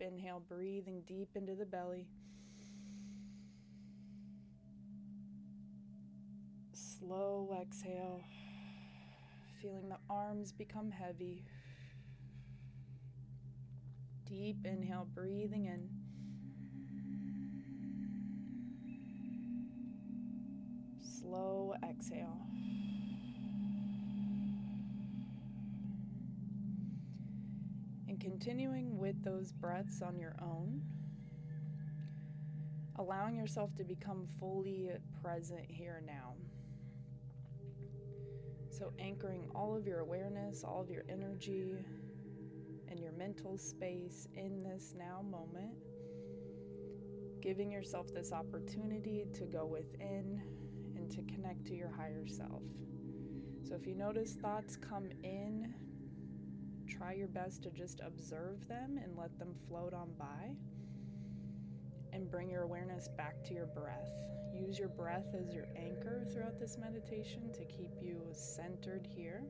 inhale, breathing deep into the belly. Slow exhale, feeling the arms become heavy. Deep inhale, breathing in. Slow exhale. Continuing with those breaths on your own, allowing yourself to become fully present here now. So, anchoring all of your awareness, all of your energy, and your mental space in this now moment, giving yourself this opportunity to go within and to connect to your higher self. So, if you notice thoughts come in, try your best to just observe them and let them float on by. And bring your awareness back to your breath. Use your breath as your anchor throughout this meditation to keep you centered here.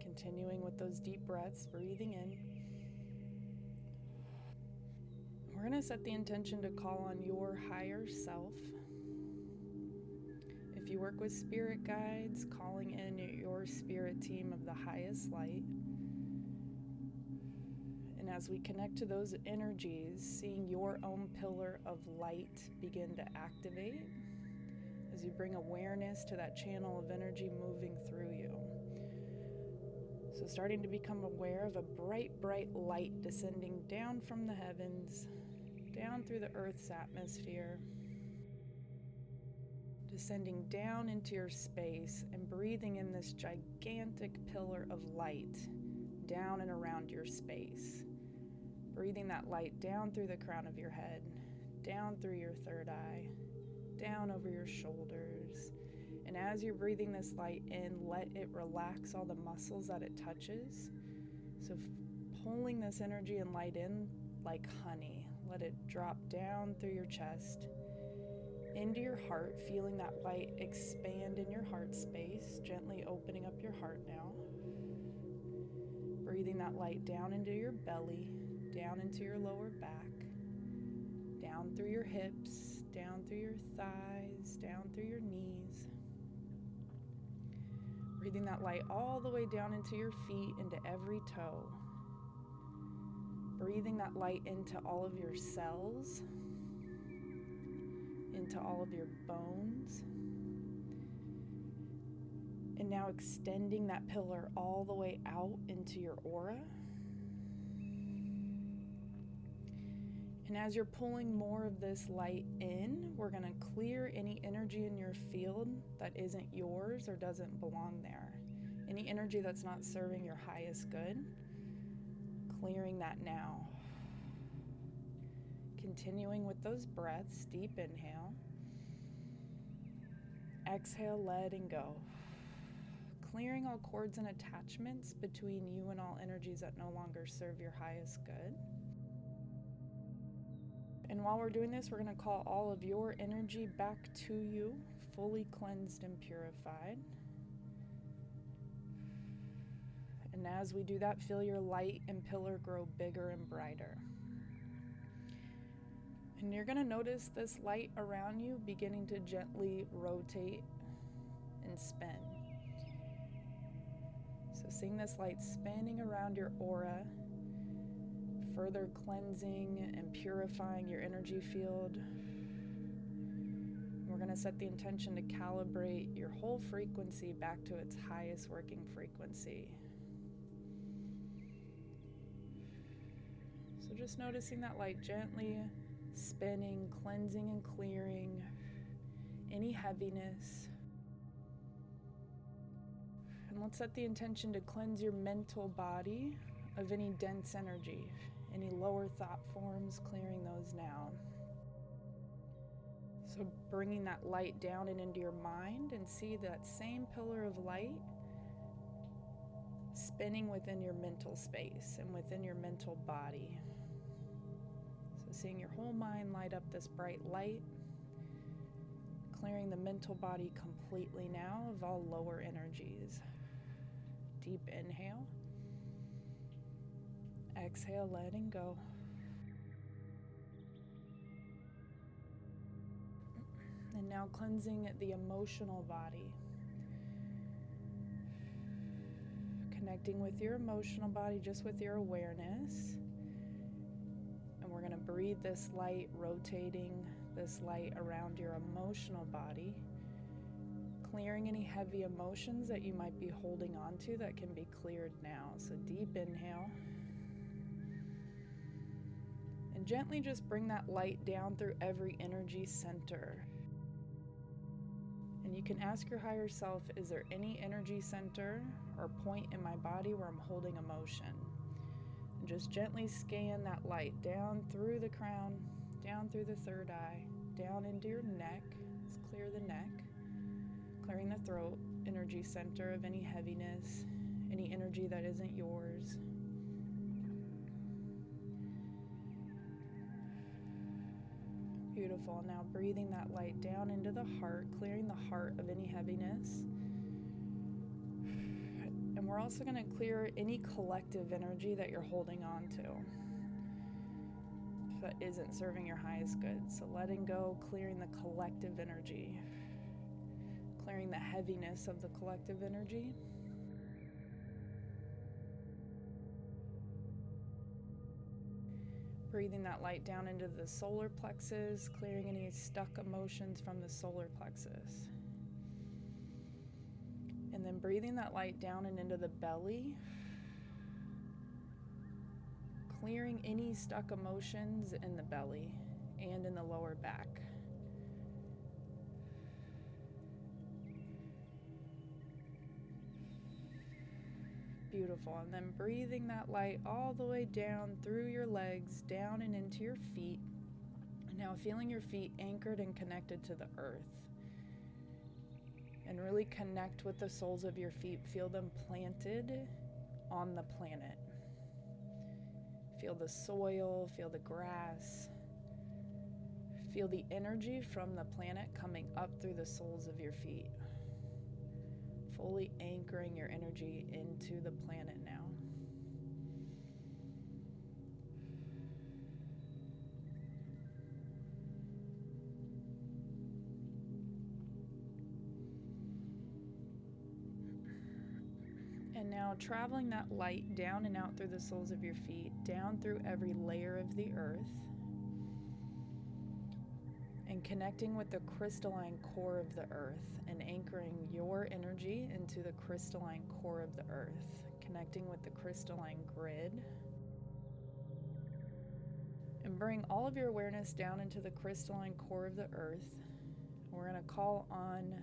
Continuing with those deep breaths, breathing in. We're going to set the intention to call on your higher self. If you work with spirit guides, calling in your spirit team of the highest light. And as we connect to those energies, seeing your own pillar of light begin to activate as you bring awareness to that channel of energy moving through you. So, starting to become aware of a bright, bright light descending down from the heavens, down through the Earth's atmosphere, descending down into your space and breathing in this gigantic pillar of light down and around your space. Breathing that light down through the crown of your head, down through your third eye, down over your shoulders and as you're breathing this light in, let it relax all the muscles that it touches. So, pulling this energy and light in like honey, let it drop down through your chest into your heart, feeling that light expand in your heart space, gently opening up your heart now. Breathing that light down into your belly, down into your lower back, down through your hips, down through your thighs, down through your knees. Breathing that light all the way down into your feet, into every toe. Breathing that light into all of your cells, into all of your bones. And now extending that pillar all the way out into your aura. And as you're pulling more of this light in, we're going to clear any energy in your field that isn't yours or doesn't belong there. Any energy that's not serving your highest good, clearing that now. Continuing with those breaths, deep inhale. Exhale, letting go. Clearing all cords and attachments between you and all energies that no longer serve your highest good. And while we're doing this, we're going to call all of your energy back to you, fully cleansed and purified. And as we do that, feel your light and pillar grow bigger and brighter. And you're going to notice this light around you beginning to gently rotate and spin. So, seeing this light spinning around your aura further cleansing and purifying your energy field. We're going to set the intention to calibrate your whole frequency back to its highest working frequency. So, just noticing that light gently spinning, cleansing, and clearing any heaviness. And let's set the intention to cleanse your mental body of any dense energy any lower thought forms, clearing those now. So, bringing that light down and into your mind, and see that same pillar of light spinning within your mental space and within your mental body. Seeing your whole mind light up this bright light, clearing the mental body completely now of all lower energies. Deep inhale. Exhale, letting go. And now cleansing the emotional body. Connecting with your emotional body, just with your awareness. We're going to breathe this light, rotating this light around your emotional body clearing any heavy emotions that you might be holding on to that can be cleared now. So, deep inhale. And gently just bring that light down through every energy center. And you can ask your higher self is there any energy center or point in my body where I'm holding emotion? And just gently scan that light down through the crown, down through the third eye, down into your neck. Let's clear the neck clearing the throat energy center of any heaviness, any energy that isn't yours. Beautiful. Now breathing that light down into the heart, clearing the heart of any heaviness. We're also going to clear any collective energy that you're holding on to that isn't serving your highest good. So letting go, clearing the collective energy clearing the heaviness of the collective energy. Breathing that light down into the solar plexus, clearing any stuck emotions from the solar plexus. And then breathing that light down and into the belly, clearing any stuck emotions in the belly and in the lower back. Beautiful. And then breathing that light all the way down through your legs, down and into your feet. Now feeling your feet anchored and connected to the earth. And really connect with the soles of your feet. Feel them planted on the planet. Feel the soil, feel the grass. Feel the energy from the planet coming up through the soles of your feet fully anchoring your energy into the planet now. Now traveling that light down and out through the soles of your feet, down through every layer of the earth and connecting with the crystalline core of the earth and anchoring your energy into the crystalline core of the earth, connecting with the crystalline grid. And bring all of your awareness down into the crystalline core of the earth. We're going to call on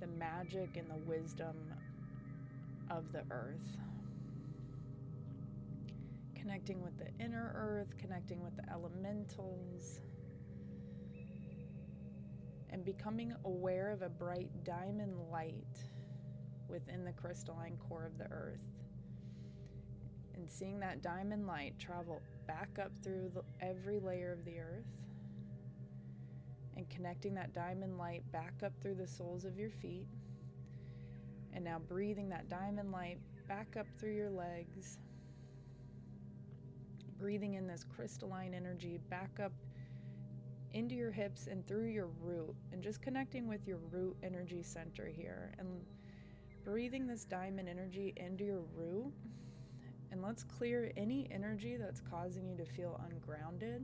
the magic and the wisdom of the earth. Connecting with the inner earth, connecting with the elementals and becoming aware of a bright diamond light within the crystalline core of the earth. And seeing that diamond light travel back up through the, every layer of the earth and connecting that diamond light back up through the soles of your feet. And now breathing that diamond light back up through your legs. Breathing in this crystalline energy back up into your hips and through your root, and just connecting with your root energy center here and breathing this diamond energy into your root. And let's clear any energy that's causing you to feel ungrounded.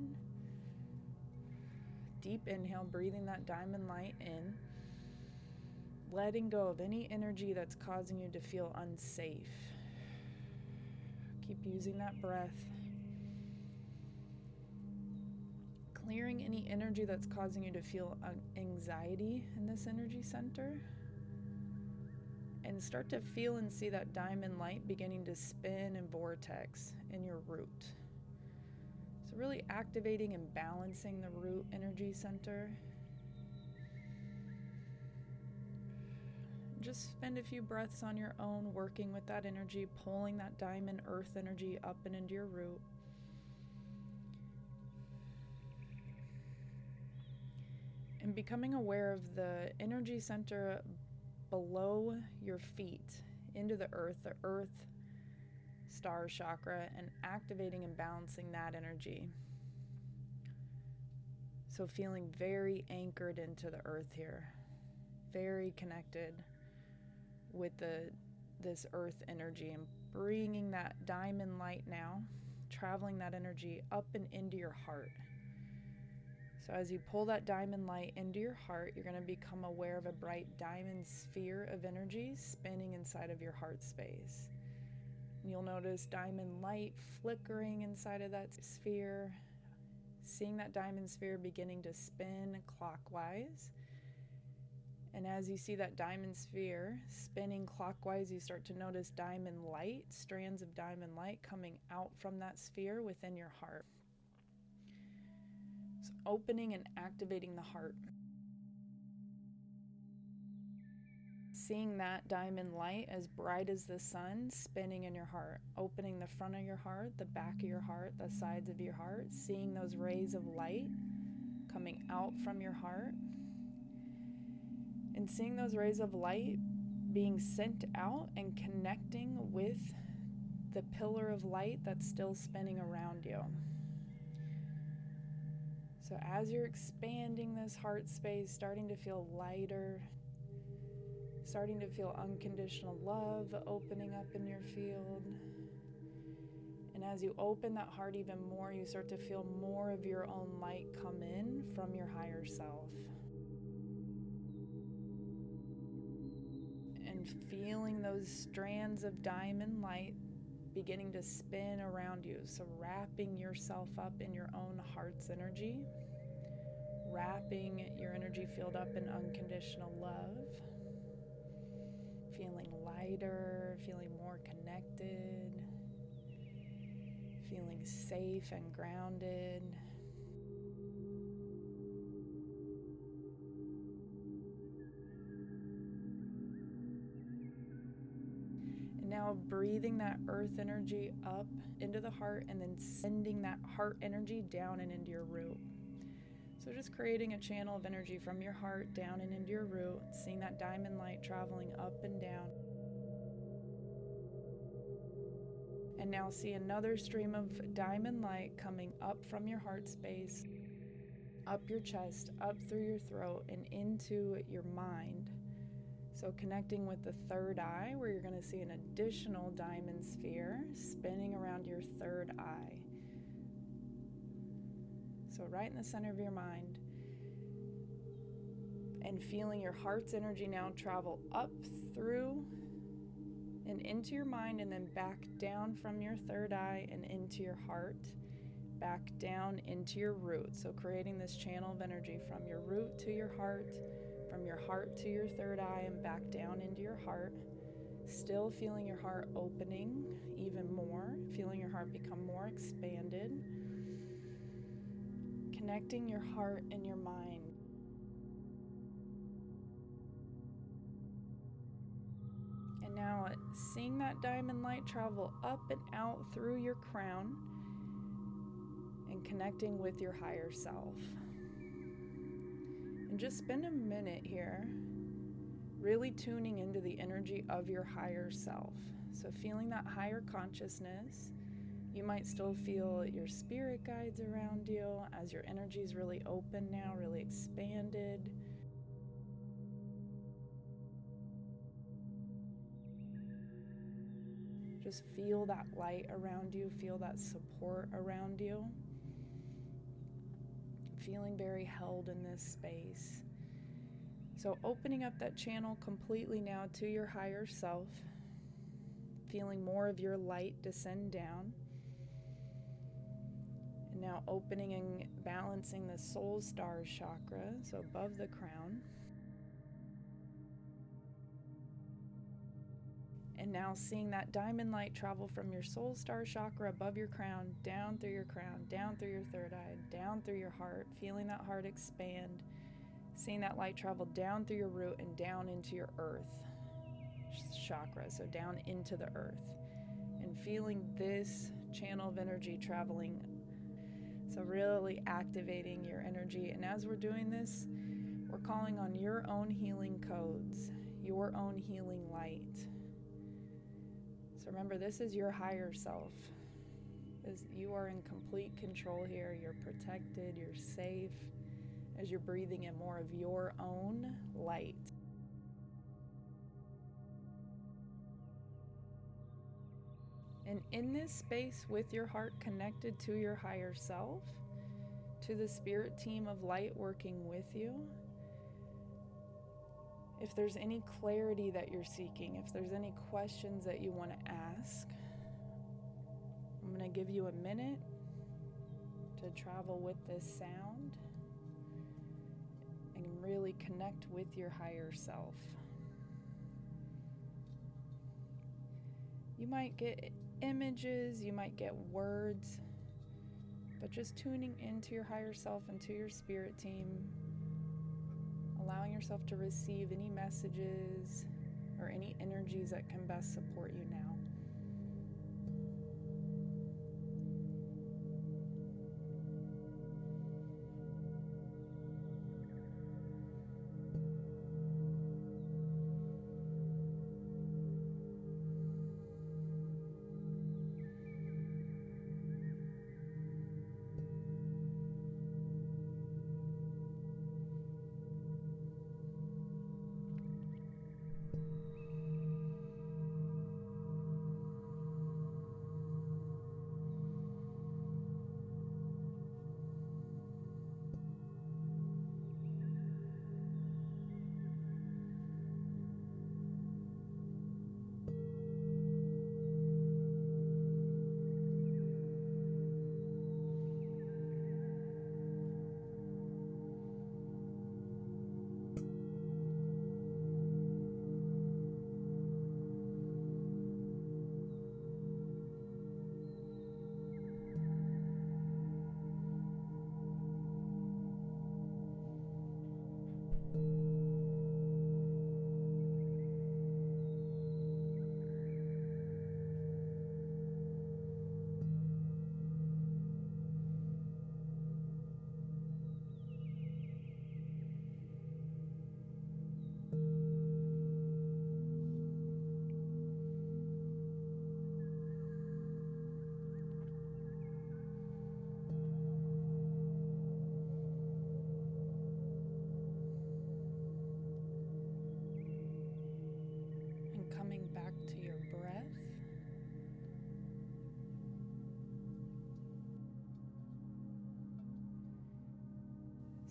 Deep inhale, breathing that diamond light in, letting go of any energy that's causing you to feel unsafe. Keep using that breath. clearing any energy that's causing you to feel anxiety in this energy center. And start to feel and see that diamond light beginning to spin and vortex in your root. So, really activating and balancing the root energy center. Just spend a few breaths on your own, working with that energy, pulling that diamond earth energy up and into your root. and becoming aware of the energy center below your feet into the earth, the earth star chakra and activating and balancing that energy. So, feeling very anchored into the earth here, very connected with the this earth energy and bringing that diamond light now, traveling that energy up and into your heart. So, as you pull that diamond light into your heart, you're going to become aware of a bright diamond sphere of energy spinning inside of your heart space. You'll notice diamond light flickering inside of that sphere, seeing that diamond sphere beginning to spin clockwise. And as you see that diamond sphere spinning clockwise, you start to notice diamond light, strands of diamond light coming out from that sphere within your heart opening and activating the heart. Seeing that diamond light as bright as the sun spinning in your heart, opening the front of your heart, the back of your heart, the sides of your heart, seeing those rays of light coming out from your heart, and seeing those rays of light being sent out and connecting with the pillar of light that's still spinning around you. So, as you're expanding this heart space, starting to feel lighter, starting to feel unconditional love opening up in your field. And as you open that heart even more, you start to feel more of your own light come in from your higher self. Feeling those strands of diamond light beginning to spin around you. So, wrapping yourself up in your own heart's energy, wrapping your energy field up in unconditional love, feeling lighter, feeling more connected, feeling safe and grounded. Now breathing that earth energy up into the heart and then sending that heart energy down and into your root. So, just creating a channel of energy from your heart down and into your root, seeing that diamond light traveling up and down. And now see another stream of diamond light coming up from your heart space, up your chest, up through your throat, and into your mind. So, connecting with the third eye, where you're going to see an additional diamond sphere spinning around your third eye. So, right in the center of your mind. And feeling your heart's energy now travel up through and into your mind, and then back down from your third eye and into your heart, back down into your root. So, creating this channel of energy from your root to your heart from your heart to your third eye and back down into your heart. Still feeling your heart opening even more, feeling your heart become more expanded. Connecting your heart and your mind. And now seeing that diamond light travel up and out through your crown and connecting with your higher self. Just spend a minute here really tuning into the energy of your higher self. So, feeling that higher consciousness. You might still feel your spirit guides around you as your energy is really open now, really expanded. Just feel that light around you, feel that support around you feeling very held in this space. So, opening up that channel completely now to your higher self, feeling more of your light descend down. And now, opening and balancing the soul star chakra, so above the crown. And now seeing that diamond light travel from your soul star chakra above your crown, down through your crown, down through your third eye, down through your heart, feeling that heart expand, seeing that light travel down through your root and down into your earth chakra, so down into the earth, and feeling this channel of energy traveling. So, really activating your energy. And as we're doing this, we're calling on your own healing codes, your own healing light. Remember, this is your higher self. This, you are in complete control here. You're protected, you're safe as you're breathing in more of your own light. And in this space, with your heart connected to your higher self, to the spirit team of light working with you, if there's any clarity that you're seeking, if there's any questions that you want to ask, I'm going to give you a minute to travel with this sound and really connect with your higher self. You might get images, you might get words, but just tuning into your higher self and to your spirit team, allowing yourself to receive any messages or any energies that can best support you now.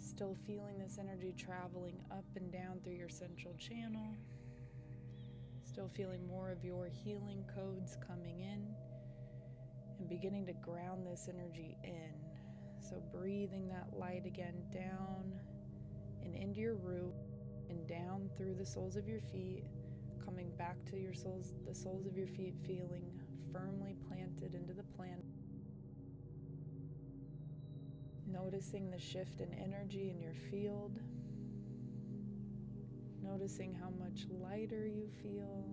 Still feeling this energy traveling up and down through your central channel. Still feeling more of your healing codes coming in and beginning to ground this energy in. So, breathing that light again down and into your root and down through the soles of your feet, coming back to your soles, the soles of your feet, feeling firmly planted into the planet. Noticing the shift in energy in your field. Noticing how much lighter you feel,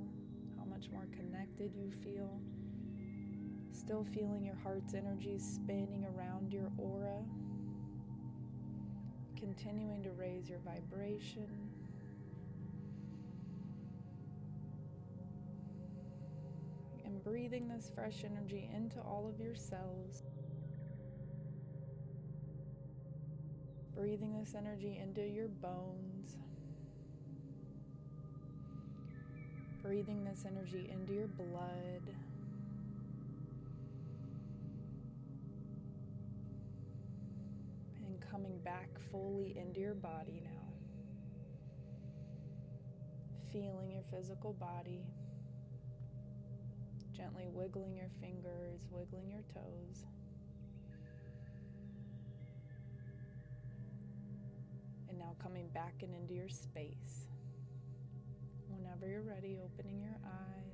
how much more connected you feel. Still feeling your heart's energy spinning around your aura. Continuing to raise your vibration. And breathing this fresh energy into all of your cells. Breathing this energy into your bones. Breathing this energy into your blood. And coming back fully into your body now. Feeling your physical body. Gently wiggling your fingers, wiggling your toes. Coming back and into your space. Whenever you're ready, opening your eyes.